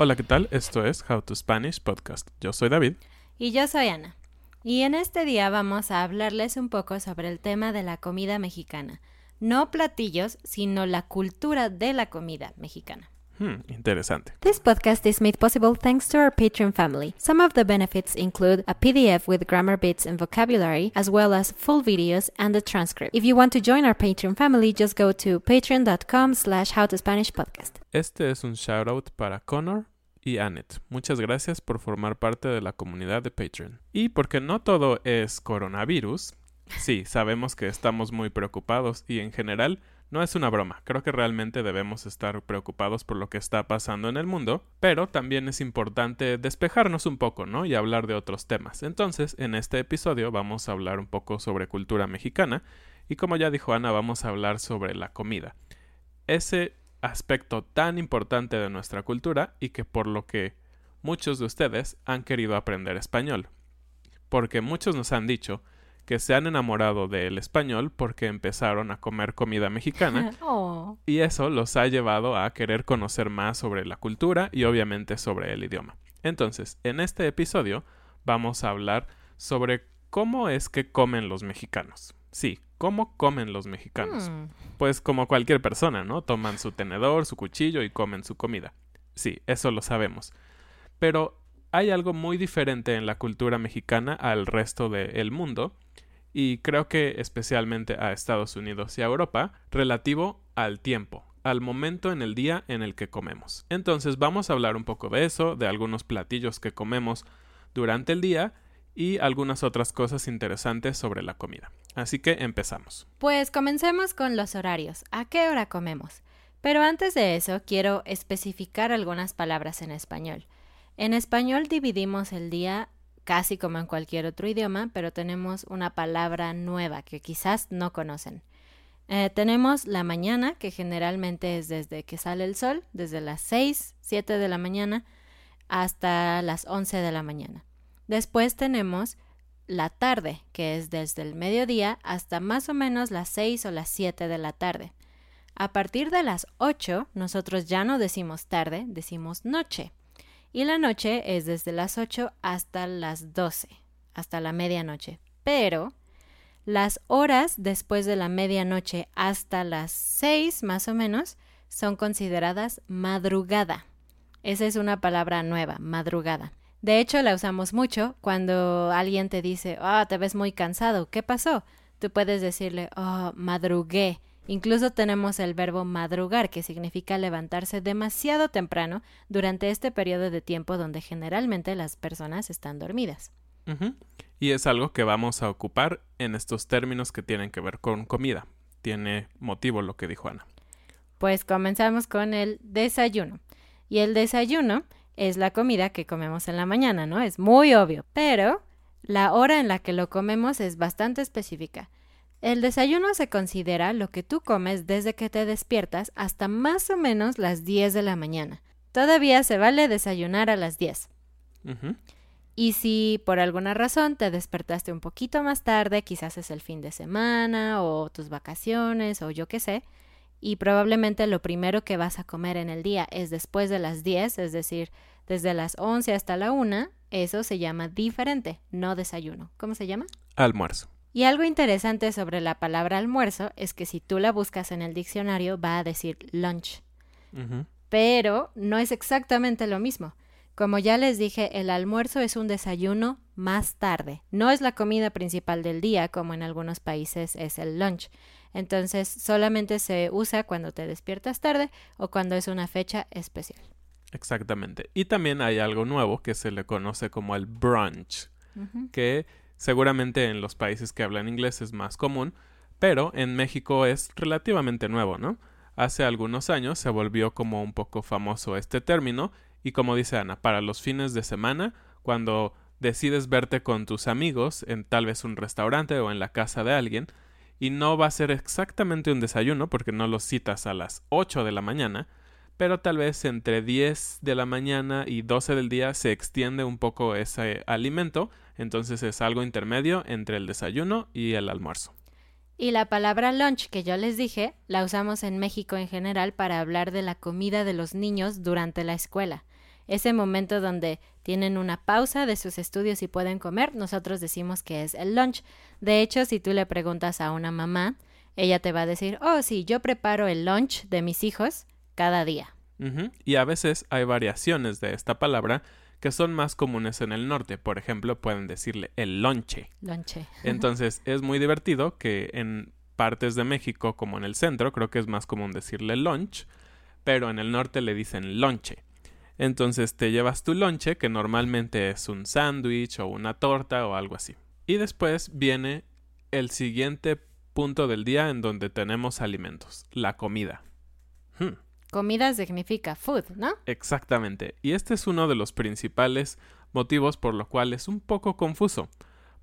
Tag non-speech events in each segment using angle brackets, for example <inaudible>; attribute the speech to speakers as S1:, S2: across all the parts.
S1: Hola, ¿qué tal? Esto es How to Spanish Podcast. Yo soy David.
S2: Y yo soy Ana. Y en este día vamos a hablarles un poco sobre el tema de la comida mexicana. No platillos, sino la cultura de la comida mexicana.
S1: Hmm, interesante.
S2: This podcast is made possible thanks to our Patreon family. Some of the benefits include a PDF with grammar bits and vocabulary, as well as full videos and a transcript. If you want to join our Patreon family, just go to patreon.com slash howtospanishpodcast.
S1: Este es un shoutout para Connor y Annette. Muchas gracias por formar parte de la comunidad de Patreon. Y porque no todo es coronavirus, sí, sabemos que estamos muy preocupados y en general no es una broma, creo que realmente debemos estar preocupados por lo que está pasando en el mundo, pero también es importante despejarnos un poco, ¿no? Y hablar de otros temas. Entonces, en este episodio vamos a hablar un poco sobre cultura mexicana y como ya dijo Ana, vamos a hablar sobre la comida. Ese aspecto tan importante de nuestra cultura y que por lo que muchos de ustedes han querido aprender español. Porque muchos nos han dicho que se han enamorado del español porque empezaron a comer comida mexicana <laughs>
S2: Oh.
S1: y eso los ha llevado a querer conocer más sobre la cultura y obviamente sobre el idioma. Entonces, en este episodio vamos a hablar sobre cómo es que comen los mexicanos. Sí, cómo comen los mexicanos.
S2: Hmm.
S1: Pues como cualquier persona, ¿no? Toman su tenedor, su cuchillo y comen su comida. Sí, eso lo sabemos. Pero hay algo muy diferente en la cultura mexicana al resto del mundo y creo que especialmente a Estados Unidos y a Europa relativo al tiempo, al momento en el día en el que comemos. Entonces vamos a hablar un poco de eso, de algunos platillos que comemos durante el día y algunas otras cosas interesantes sobre la comida. Así que empezamos.
S2: Pues comencemos con los horarios. ¿A qué hora comemos? Pero antes de eso, quiero especificar algunas palabras en español. En español dividimos el día casi como en cualquier otro idioma, pero tenemos una palabra nueva que quizás no conocen. Eh, tenemos la mañana, que generalmente es desde que sale el sol, desde las 6, 7 de la mañana hasta las 11 de la mañana. Después tenemos la tarde, que es desde el mediodía hasta más o menos las 6 o las 7 de la tarde. A partir de las 8, nosotros ya no decimos tarde, decimos noche. Y la noche es desde las 8 hasta las 12, hasta la medianoche. Pero las horas después de la medianoche hasta las 6 más o menos son consideradas madrugada. Esa es una palabra nueva, madrugada. De hecho, la usamos mucho cuando alguien te dice, ah, te ves muy cansado, ¿qué pasó? Tú puedes decirle, oh, madrugué. Incluso tenemos el verbo madrugar, que significa levantarse demasiado temprano durante este periodo de tiempo donde generalmente las personas están dormidas.
S1: Y es algo que vamos a ocupar en estos términos que tienen que ver con comida. Tiene motivo lo que dijo Ana.
S2: Pues comenzamos con el desayuno. Y el desayuno es la comida que comemos en la mañana, ¿no? Es muy obvio, pero la hora en la que lo comemos es bastante específica. El desayuno se considera lo que tú comes desde que te despiertas hasta más o menos las 10 de la mañana. Todavía se vale desayunar a las 10.
S1: Ujú.
S2: Y si por alguna razón te despertaste un poquito más tarde, quizás es el fin de semana o tus vacaciones o yo qué sé, y probablemente lo primero que vas a comer en el día es después de las 10, es decir, desde las 11 hasta la 1, eso se llama diferente, no desayuno. ¿Cómo se llama?
S1: Almuerzo.
S2: Y algo interesante sobre la palabra almuerzo es que si tú la buscas en el diccionario va a decir lunch, pero no es exactamente lo mismo. Como ya les dije, el almuerzo es un desayuno más tarde. No es la comida principal del día, como en algunos países es el lunch. Entonces, solamente se usa cuando te despiertas tarde o cuando es una fecha especial.
S1: Exactamente. Y también hay algo nuevo que se le conoce como el brunch, que seguramente en los países que hablan inglés es más común, pero en México es relativamente nuevo, ¿no? Hace algunos años se volvió como un poco famoso este término y como dice Ana, para los fines de semana, cuando decides verte con tus amigos en tal vez un restaurante o en la casa de alguien, y no va a ser exactamente un desayuno porque no lo citas a las 8 de la mañana, pero tal vez entre 10 de la mañana y 12 del día se extiende un poco ese alimento, entonces es algo intermedio entre el desayuno y el almuerzo.
S2: Y la palabra lunch que yo les dije la usamos en México en general para hablar de la comida de los niños durante la escuela. Ese momento donde tienen una pausa de sus estudios y pueden comer, nosotros decimos que es el lunch. De hecho, si tú le preguntas a una mamá, ella te va a decir, oh sí, yo preparo el lunch de mis hijos cada día.
S1: Y a veces hay variaciones de esta palabra que son más comunes en el norte. Por ejemplo, pueden decirle el lonche.
S2: Lonche.
S1: Entonces es muy divertido que en partes de México, como en el centro, creo que es más común decirle lunch, pero en el norte le dicen lonche. Entonces te llevas tu lonche, que normalmente es un sándwich o una torta o algo así. Y después viene el siguiente punto del día en donde tenemos alimentos, la comida. Hmm.
S2: Comida significa food, ¿no?
S1: Exactamente. Y este es uno de los principales motivos por lo cual es un poco confuso.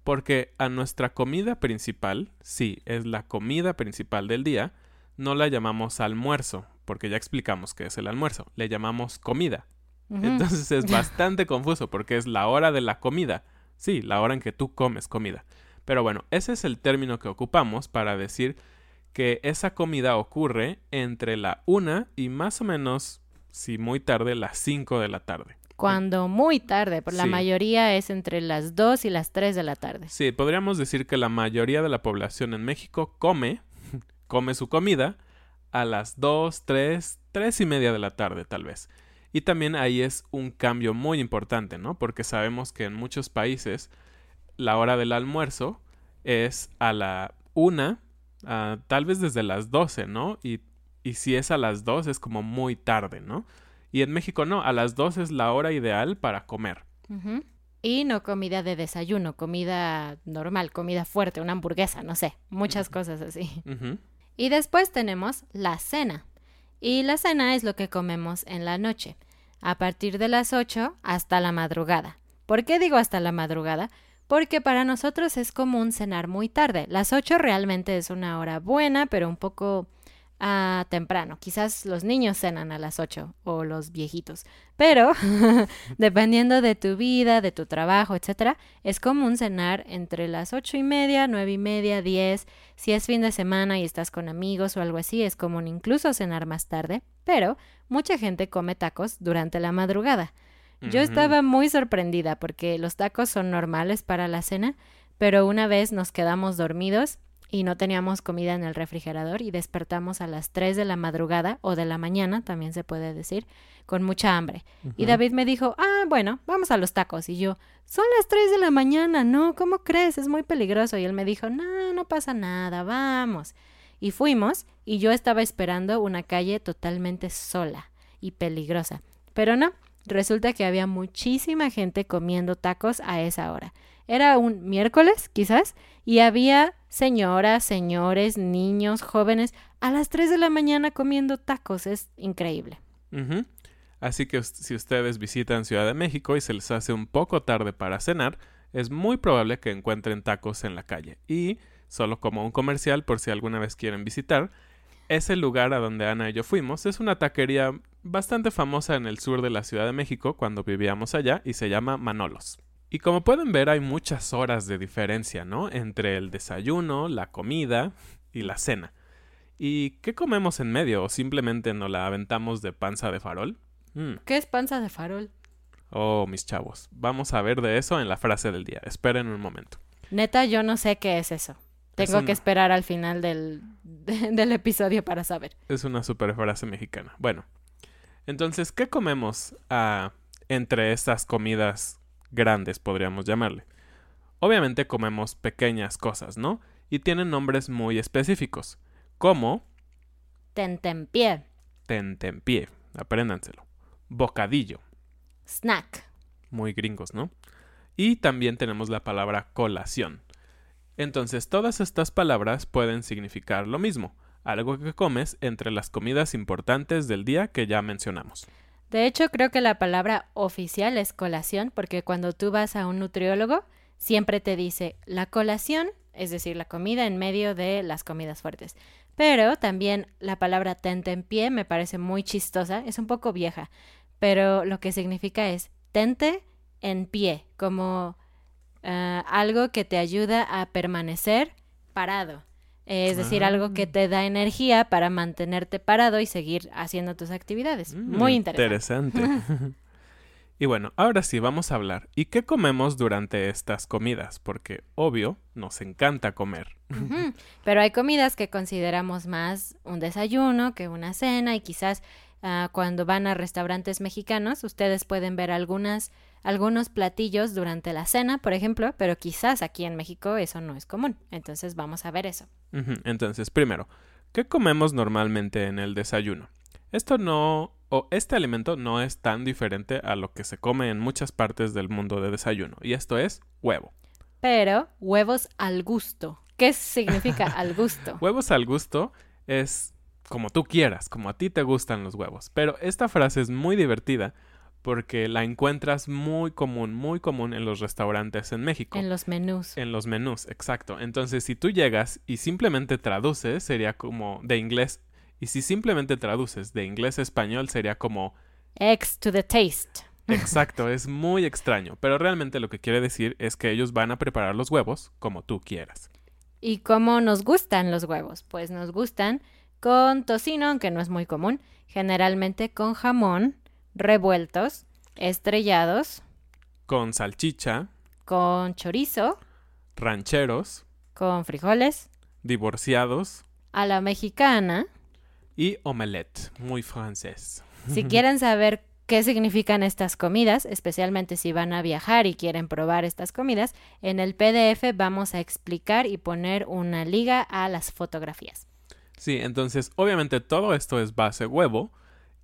S1: Porque a nuestra comida principal, sí, es la comida principal del día, no la llamamos almuerzo, porque ya explicamos qué es el almuerzo, le llamamos comida. Entonces es <laughs> bastante confuso porque es la hora de la comida. Sí, la hora en que tú comes comida. Pero bueno, ese es el término que ocupamos para decir que esa comida ocurre entre la una y más o menos, si muy tarde, las 5 de la tarde.
S2: Cuando muy tarde, por la mayoría es entre las 2 y las 3 de la tarde.
S1: Sí, podríamos decir que la mayoría de la población en México come, <laughs> come su comida a las 2, 3, 3 y media de la tarde tal vez. Y también ahí es un cambio muy importante, ¿no? Porque sabemos que en muchos países la hora del almuerzo es a la 1, ah, tal vez desde las 12, ¿no? Y, y si es a las 2 es como muy tarde, ¿no? Y en México no, a las 2 es la hora ideal para comer.
S2: Y no comida de desayuno, comida normal, comida fuerte, una hamburguesa, no sé, muchas cosas así. Y después tenemos la cena. Y la cena es lo que comemos en la noche, a partir de las 8 hasta la madrugada. ¿Por qué digo hasta la madrugada? Porque para nosotros es común cenar muy tarde. Las 8 realmente es una hora buena, pero un poco ah, temprano. Quizás los niños cenan a las 8 o los viejitos. Pero <laughs> dependiendo de tu vida, de tu trabajo, etcétera, es común cenar entre las ocho y media, nueve y media, diez. Si es fin de semana y estás con amigos o algo así, es común incluso cenar más tarde. Pero mucha gente come tacos durante la madrugada. Yo estaba muy sorprendida porque los tacos son normales para la cena, pero una vez nos quedamos dormidos y no teníamos comida en el refrigerador y despertamos a las 3 de la madrugada o de la mañana, también se puede decir, con mucha hambre. Y David me dijo, ah, bueno, vamos a los tacos. Y yo, son las 3 de la mañana, no, ¿cómo crees? Es muy peligroso. Y él me dijo, no, no pasa nada, vamos. Y fuimos y yo estaba esperando una calle totalmente sola y peligrosa. Pero no, resulta que había muchísima gente comiendo tacos a esa hora. Era un miércoles, quizás, y había señoras, señores, niños, jóvenes a las 3 de la mañana comiendo tacos. Es increíble.
S1: Así que si ustedes visitan Ciudad de México y se les hace un poco tarde para cenar, es muy probable que encuentren tacos en la calle. Y, solo como un comercial por si alguna vez quieren visitar, ese lugar a donde Ana y yo fuimos es una taquería bastante famosa en el sur de la Ciudad de México cuando vivíamos allá y se llama Manolos. Y como pueden ver hay muchas horas de diferencia, ¿no? Entre el desayuno, la comida y la cena. ¿Y qué comemos en medio o simplemente nos la aventamos de panza de farol? Mm.
S2: ¿Qué es panza de farol?
S1: Oh, mis chavos, vamos a ver de eso en la frase del día. Esperen un momento.
S2: Neta, yo no sé qué es eso. Tengo que esperar al final del, <laughs> del episodio para saber.
S1: Es una super frase mexicana. Bueno, entonces, ¿qué comemos ah, entre estas comidas grandes, podríamos llamarle? Obviamente comemos pequeñas cosas, ¿no? Y tienen nombres muy específicos, como
S2: Tentempié,
S1: tentempié, apréndanselo, bocadillo,
S2: snack,
S1: muy gringos, ¿no? Y también tenemos la palabra colación. Entonces, todas estas palabras pueden significar lo mismo, algo que comes entre las comidas importantes del día que ya mencionamos.
S2: De hecho, creo que la palabra oficial es colación, porque cuando tú vas a un nutriólogo, siempre te dice la colación, es decir, la comida en medio de las comidas fuertes. Pero también la palabra tentempié me parece muy chistosa, es un poco vieja, pero lo que significa es tente en pie, como ah, algo que te ayuda a permanecer parado. Es decir, algo que te da energía para mantenerte parado y seguir haciendo tus actividades.
S1: Mm,
S2: Muy interesante.
S1: interesante. <laughs> y bueno, ahora sí vamos a hablar. ¿Y qué comemos durante estas comidas? Porque, obvio, nos encanta comer. <laughs>
S2: Pero hay comidas que consideramos más un desayuno que una cena y quizás ah, cuando van a restaurantes mexicanos ustedes pueden ver algunas algunos platillos durante la cena, por ejemplo, pero quizás aquí en México eso no es común. Entonces vamos a ver eso.
S1: Entonces, primero, ¿qué comemos normalmente en el desayuno? Esto no, o este alimento no es tan diferente a lo que se come en muchas partes del mundo de desayuno, y esto es huevo.
S2: Pero huevos al gusto. ¿Qué significa <laughs> al gusto?
S1: Huevos al gusto es como tú quieras, como a ti te gustan los huevos. Pero esta frase es muy divertida porque la encuentras muy común, muy común en los restaurantes en México.
S2: En los menús.
S1: En los menús, exacto. Entonces, si tú llegas y simplemente traduces, sería como de inglés. Y si simplemente traduces de inglés a español, sería como
S2: Eggs to the taste. <laughs>
S1: exacto. es muy extraño. Pero realmente lo que quiere decir es que ellos van a preparar los huevos como tú quieras.
S2: ¿Y cómo nos gustan los huevos? Pues nos gustan con tocino, aunque no es muy común, generalmente con jamón, revueltos, estrellados,
S1: Con salchicha,
S2: con chorizo,
S1: rancheros,
S2: con frijoles,
S1: divorciados
S2: a la mexicana.
S1: y omelette, muy francés.
S2: Si <laughs> quieren saber qué significan estas comidas, especialmente si van a viajar y quieren probar estas comidas, en el PDF vamos a explicar y poner una liga a las fotografías.
S1: Sí, entonces obviamente todo esto es base huevo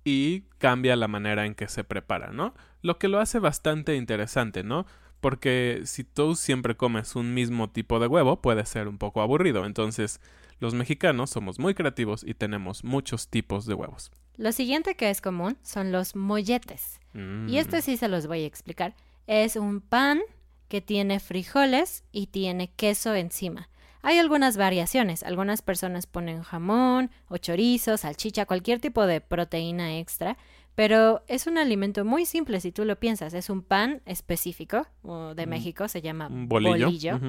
S1: y cambia la manera en que se prepara, ¿no? Lo que lo hace bastante interesante, ¿no? Porque si tú siempre comes un mismo tipo de huevo puede ser un poco aburrido, entonces los mexicanos somos muy creativos y tenemos muchos tipos de huevos.
S2: Lo siguiente que es común son los molletes. Y este
S1: Mm,
S2: sí se los voy a explicar. Es un pan que tiene frijoles y tiene queso encima. Hay algunas variaciones. Algunas personas ponen jamón o chorizo, salchicha, cualquier tipo de proteína extra. Pero es un alimento muy simple si tú lo piensas. Es un pan específico de México, se llama
S1: bolillo.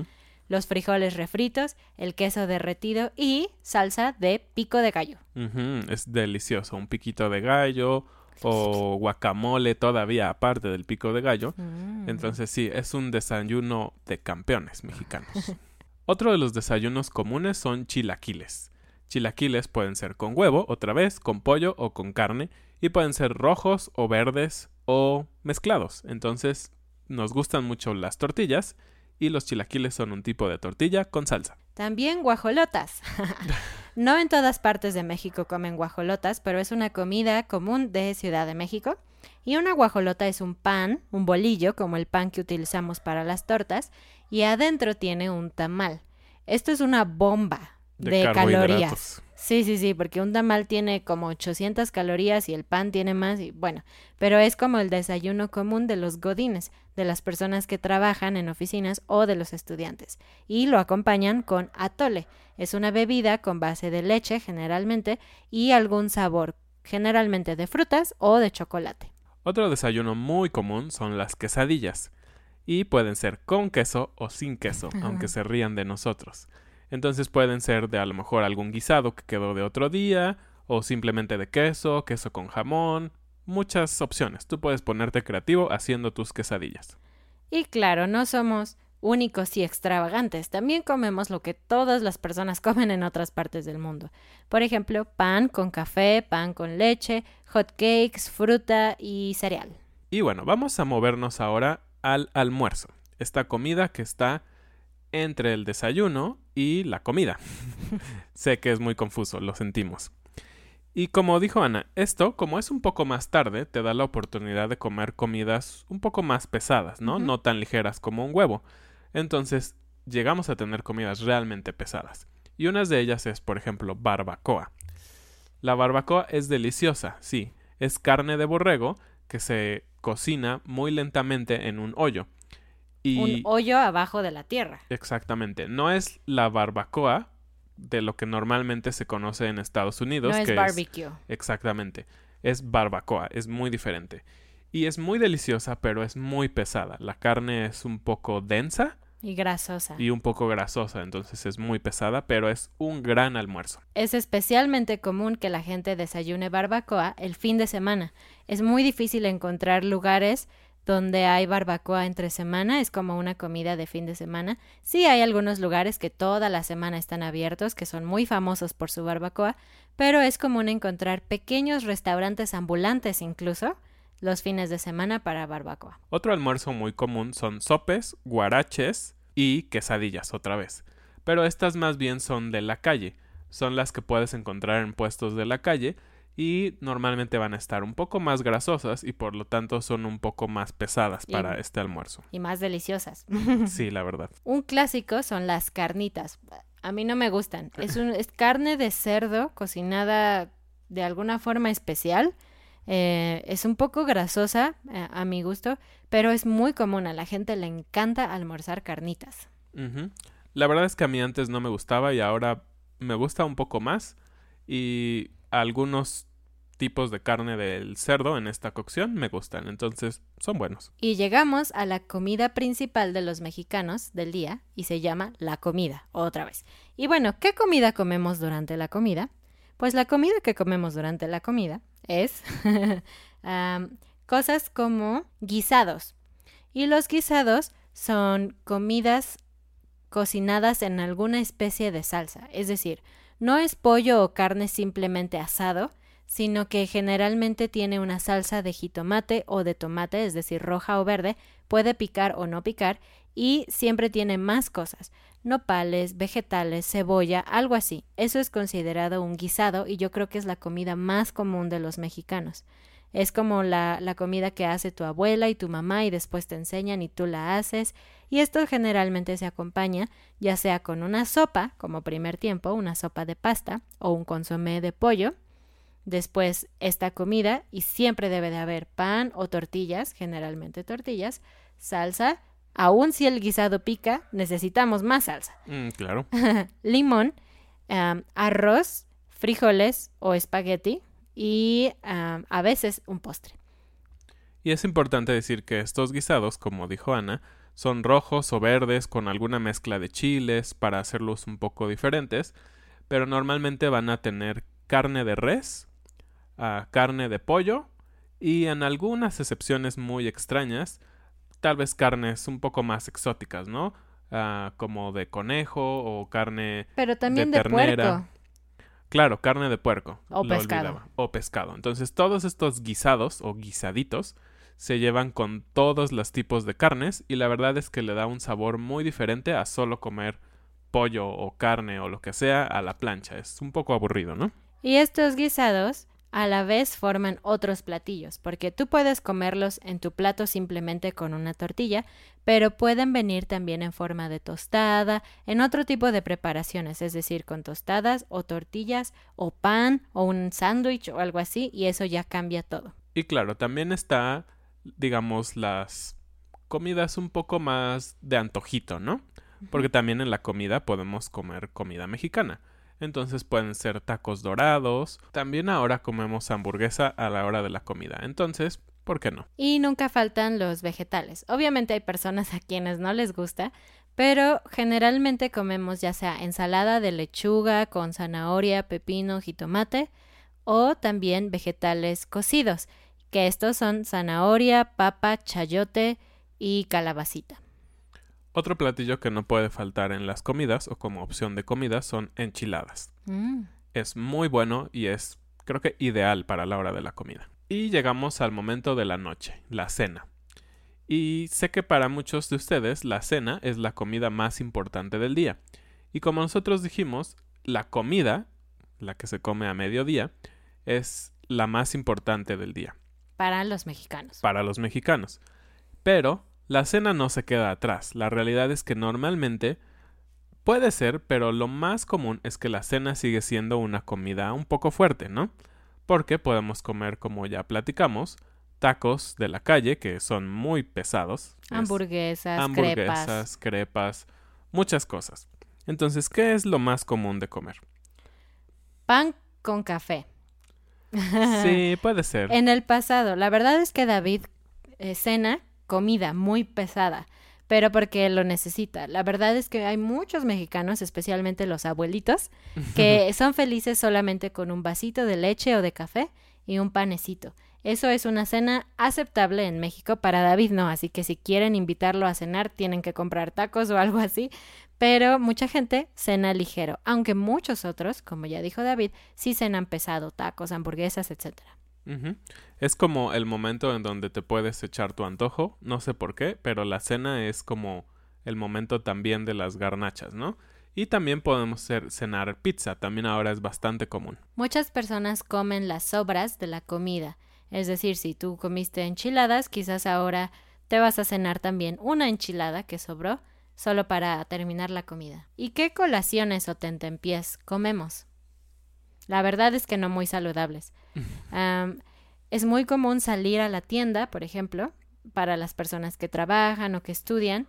S2: Los frijoles refritos, el queso derretido y salsa de pico de gallo.
S1: Es delicioso, un piquito de gallo o guacamole todavía aparte del pico de gallo.
S2: Mm.
S1: Entonces sí, es un desayuno de campeones mexicanos. <laughs> Otro de los desayunos comunes son chilaquiles. Chilaquiles pueden ser con huevo, otra vez, con pollo o con carne, y pueden ser rojos o verdes o mezclados. Entonces nos gustan mucho las tortillas y los chilaquiles son un tipo de tortilla con salsa.
S2: También guajolotas. <laughs> no en todas partes de México comen guajolotas, pero es una comida común de Ciudad de México. Y una guajolota es un pan, un bolillo, como el pan que utilizamos para las tortas, y adentro tiene un tamal. Esto es una bomba de, calorías. Sí, sí, sí, porque un tamal tiene como 800 calorías y el pan tiene más y bueno, pero es como el desayuno común de los godines, de las personas que trabajan en oficinas o de los estudiantes. Y lo acompañan con atole. Es una bebida con base de leche generalmente y algún sabor, generalmente de frutas o de chocolate.
S1: Otro desayuno muy común son las quesadillas y pueden ser con queso o sin queso, aunque se rían de nosotros. Entonces pueden ser de a lo mejor algún guisado que quedó de otro día, o simplemente de queso, queso con jamón, muchas opciones. Tú puedes ponerte creativo haciendo tus quesadillas.
S2: Y claro, no somos únicos y extravagantes. También comemos lo que todas las personas <laughs> comen en otras partes del mundo. Por ejemplo, pan con café, pan con leche, hot cakes, fruta y cereal.
S1: Y bueno, vamos a movernos ahora al almuerzo. Esta comida que está entre el desayuno y la comida. <laughs> sé que es muy confuso, lo sentimos. Y como dijo Ana, esto, como es un poco más tarde, te da la oportunidad de comer comidas un poco más pesadas, ¿no? No tan ligeras como un huevo. Entonces, llegamos a tener comidas realmente pesadas. Y una de ellas es, por ejemplo, barbacoa. La barbacoa es deliciosa, sí. Es carne de borrego que se cocina muy lentamente en un hoyo
S2: un hoyo abajo de la tierra.
S1: Exactamente. No es la barbacoa de lo que normalmente se conoce en Estados Unidos.
S2: No es barbecue.
S1: exactamente. Es barbacoa. Es muy diferente. Y es muy deliciosa, pero es muy pesada. La carne es un poco densa.
S2: Y grasosa.
S1: Y un poco grasosa, entonces es muy pesada, pero es un gran almuerzo.
S2: Es especialmente común que la gente desayune barbacoa el fin de semana. Es muy difícil encontrar lugares donde hay barbacoa entre semana, es como una comida de fin de semana. Sí hay algunos lugares que toda la semana están abiertos, que son muy famosos por su barbacoa, pero es común encontrar pequeños restaurantes ambulantes incluso los fines de semana para barbacoa.
S1: Otro almuerzo muy común son sopes, guaraches y quesadillas otra vez. Pero estas más bien son de la calle, son las que puedes encontrar en puestos de la calle, y normalmente van a estar un poco más grasosas y por lo tanto son un poco más pesadas para este almuerzo.
S2: Y más deliciosas. <laughs>
S1: sí, la verdad.
S2: Un clásico son las carnitas. A mí no me gustan. Es, un, es carne de cerdo cocinada de alguna forma especial. Eh, es un poco grasosa eh, a mi gusto, pero es muy común. A la gente le encanta almorzar carnitas.
S1: La verdad es que a mí antes no me gustaba y ahora me gusta un poco más. Y algunos tipos de carne del cerdo en esta cocción me gustan, entonces son buenos.
S2: Y llegamos a la comida principal de los mexicanos del día y se llama la comida, otra vez. Y bueno, ¿qué comida comemos durante la comida? Pues la comida que comemos durante la comida es <laughs> cosas como guisados. Y los guisados son comidas cocinadas en alguna especie de salsa, es decir, no es pollo o carne simplemente asado, sino que generalmente tiene una salsa de jitomate o de tomate, es decir, roja o verde, puede picar o no picar, y siempre tiene más cosas, nopales, vegetales, cebolla, algo así. Eso es considerado un guisado y yo creo que es la comida más común de los mexicanos. Es como la, la, comida que hace tu abuela y tu mamá y después te enseñan y tú la haces. Y esto generalmente se acompaña ya sea con una sopa, como primer tiempo, una sopa de pasta o un consomé de pollo. Después esta comida y siempre debe de haber pan o tortillas, generalmente tortillas, salsa. Aún si el guisado pica, necesitamos más salsa.
S1: Mm, claro. <laughs>
S2: Limón, arroz, frijoles o espagueti y a veces un postre.
S1: Y es importante decir que estos guisados, como dijo Ana, son rojos o verdes con alguna mezcla de chiles para hacerlos un poco diferentes, pero normalmente van a tener carne de res, ah, carne de pollo y en algunas excepciones muy extrañas, tal vez carnes un poco más exóticas, ¿no? Ah, como de conejo o carne
S2: pero también de, ternera.
S1: Claro, carne de puerco.
S2: O pescado.
S1: O pescado. Entonces, todos estos guisados o guisaditos se llevan con todos los tipos de carnes y la verdad es que le da un sabor muy diferente a solo comer pollo o carne o lo que sea a la plancha. Es un poco aburrido, ¿no?
S2: Y estos guisados a la vez forman otros platillos, porque tú puedes comerlos en tu plato simplemente con una tortilla, pero pueden venir también en forma de tostada, en otro tipo de preparaciones, es decir, con tostadas o tortillas o pan o un sándwich o algo así, y eso ya cambia todo.
S1: Y claro, también está, digamos, las comidas un poco más de antojito, ¿no? Porque también en la comida podemos comer comida mexicana. Entonces pueden ser tacos dorados. También ahora comemos hamburguesa a la hora de la comida. Entonces, ¿por qué no?
S2: Y nunca faltan los vegetales. Obviamente hay personas a quienes no les gusta, pero generalmente comemos ya sea ensalada de lechuga con zanahoria, pepino, jitomate o también vegetales cocidos, que estos son zanahoria, papa, chayote y calabacita.
S1: Otro platillo que no puede faltar en las comidas o como opción de comida son enchiladas.
S2: Mm.
S1: Es muy bueno y es creo que ideal para la hora de la comida. Y llegamos al momento de la noche, la cena. Y sé que para muchos de ustedes la cena es la comida más importante del día. Y como nosotros dijimos, la comida, la que se come a mediodía, es la más importante del día.
S2: Para los mexicanos.
S1: Para los mexicanos. Pero la cena no se queda atrás. La realidad es que normalmente puede ser, pero lo más común es que la cena sigue siendo una comida un poco fuerte, ¿no? Porque podemos comer, como ya platicamos, tacos de la calle que son muy pesados. Es
S2: Hamburguesas,
S1: hamburguesas, crepas, muchas cosas. Entonces, ¿qué es lo más común de comer?
S2: Pan con café.
S1: Sí, puede ser. <laughs>
S2: En el pasado, la verdad es que David eh, cena comida muy pesada, pero porque lo necesita. La verdad es que hay muchos mexicanos, especialmente los abuelitos, que <laughs> son felices solamente con un vasito de leche o de café y un panecito. Eso es una cena aceptable en México, para David no, así que si quieren invitarlo a cenar tienen que comprar tacos o algo así, pero mucha gente cena ligero, aunque muchos otros, como ya dijo David, sí cenan pesado, tacos, hamburguesas, etcétera.
S1: Ujú. Es como el momento en donde te puedes echar tu antojo, no sé por qué, pero la cena es como el momento también de las garnachas, ¿no? Y también podemos ser- cenar pizza, también ahora es bastante común.
S2: Muchas personas comen las sobras de la comida. Es decir, si tú comiste enchiladas, quizás ahora te vas a cenar también una enchilada que sobró solo para terminar la comida. ¿Y qué colaciones o tentempiés comemos? La verdad es que no muy saludables. <laughs> Es muy común salir a la tienda, por ejemplo, para las personas que trabajan o que estudian,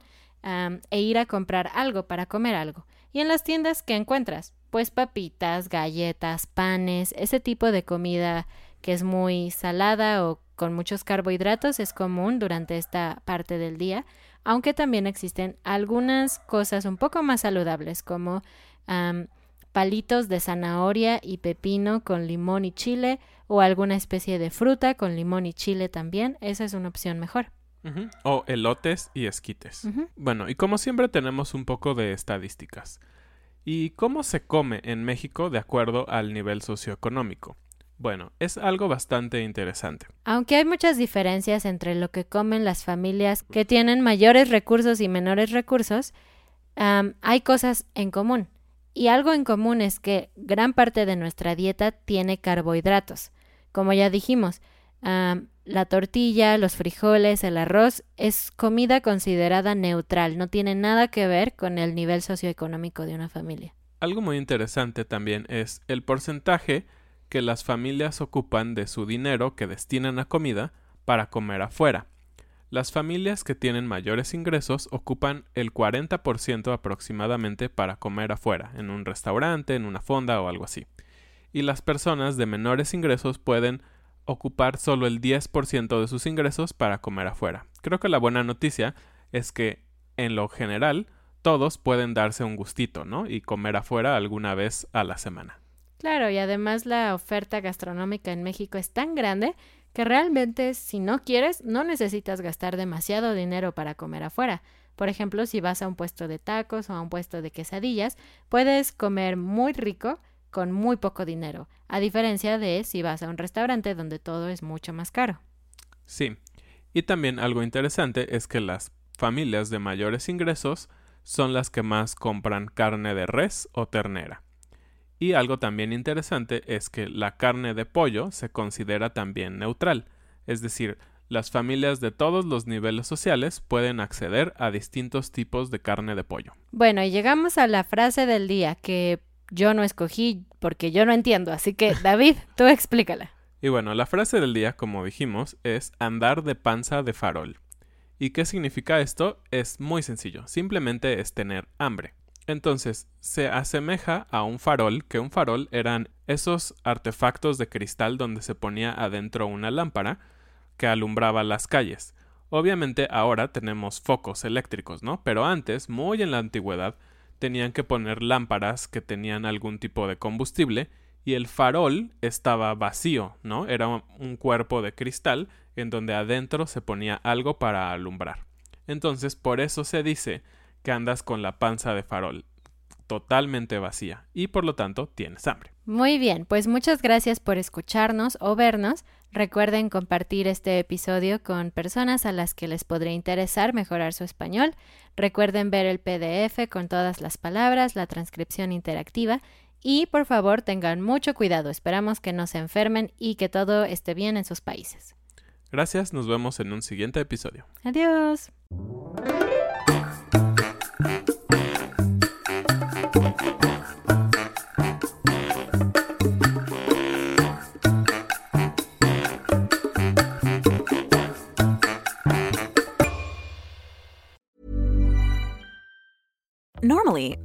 S2: e ir a comprar algo para comer algo. Y en las tiendas, ¿qué encuentras? Pues papitas, galletas, panes, ese tipo de comida que es muy salada o con muchos carbohidratos es común durante esta parte del día, aunque también existen algunas cosas un poco más saludables como palitos de zanahoria y pepino con limón y chile o alguna especie de fruta con limón y chile también. Esa es una opción mejor.
S1: O elotes y esquites. Bueno, y como siempre tenemos un poco de estadísticas. ¿Y cómo se come en México de acuerdo al nivel socioeconómico? Bueno, es algo bastante interesante.
S2: Aunque hay muchas diferencias entre lo que comen las familias que tienen mayores recursos y menores recursos, hay cosas en común. Y algo en común es que gran parte de nuestra dieta tiene carbohidratos. Como ya dijimos, la tortilla, los frijoles, el arroz es comida considerada neutral, no tiene nada que ver con el nivel socioeconómico de una familia.
S1: Algo muy interesante también es el porcentaje que las familias ocupan de su dinero que destinan a comida para comer afuera. Las familias que tienen mayores ingresos ocupan el 40% aproximadamente para comer afuera, en un restaurante, en una fonda o algo así. Y las personas de menores ingresos pueden ocupar solo el 10% de sus ingresos para comer afuera. Creo que la buena noticia es que, en lo general, todos pueden darse un gustito, ¿no? Y comer afuera alguna vez a la semana.
S2: Claro, y además la oferta gastronómica en México es tan grande que realmente si no quieres no necesitas gastar demasiado dinero para comer afuera. Por ejemplo, si vas a un puesto de tacos o a un puesto de quesadillas, puedes comer muy rico con muy poco dinero, a diferencia de si vas a un restaurante donde todo es mucho más caro.
S1: Sí. Y también algo interesante es que las familias de mayores ingresos son las que más compran carne de res o ternera. Y algo también interesante es que la carne de pollo se considera también neutral, es decir, las familias de todos los niveles sociales pueden acceder a distintos tipos de carne de pollo.
S2: Bueno, y llegamos a la frase del día que yo no escogí porque yo no entiendo, así que <laughs> David, tú explícala.
S1: Y bueno, la frase del día, como dijimos, es andar de panza de farol. ¿Y qué significa esto? Es muy sencillo, simplemente es tener hambre. Entonces, se asemeja a un farol, que un farol eran esos artefactos de cristal donde se ponía adentro una lámpara que alumbraba las calles. Obviamente ahora tenemos focos eléctricos, ¿no? Pero antes, muy en la antigüedad, tenían que poner lámparas que tenían algún tipo de combustible y el farol estaba vacío, ¿no? Era un cuerpo de cristal en donde adentro se ponía algo para alumbrar. Entonces, por eso se dice que andas con la panza de farol totalmente vacía y por lo tanto tienes hambre.
S2: Muy bien, pues muchas gracias por escucharnos o vernos. Recuerden compartir este episodio con personas a las que les podría interesar mejorar su español. Recuerden ver el PDF con todas las palabras, la transcripción interactiva y por favor tengan mucho cuidado. Esperamos que no se enfermen y que todo esté bien en sus países.
S1: Gracias, nos vemos en un siguiente episodio.
S2: Adiós.
S3: Normally,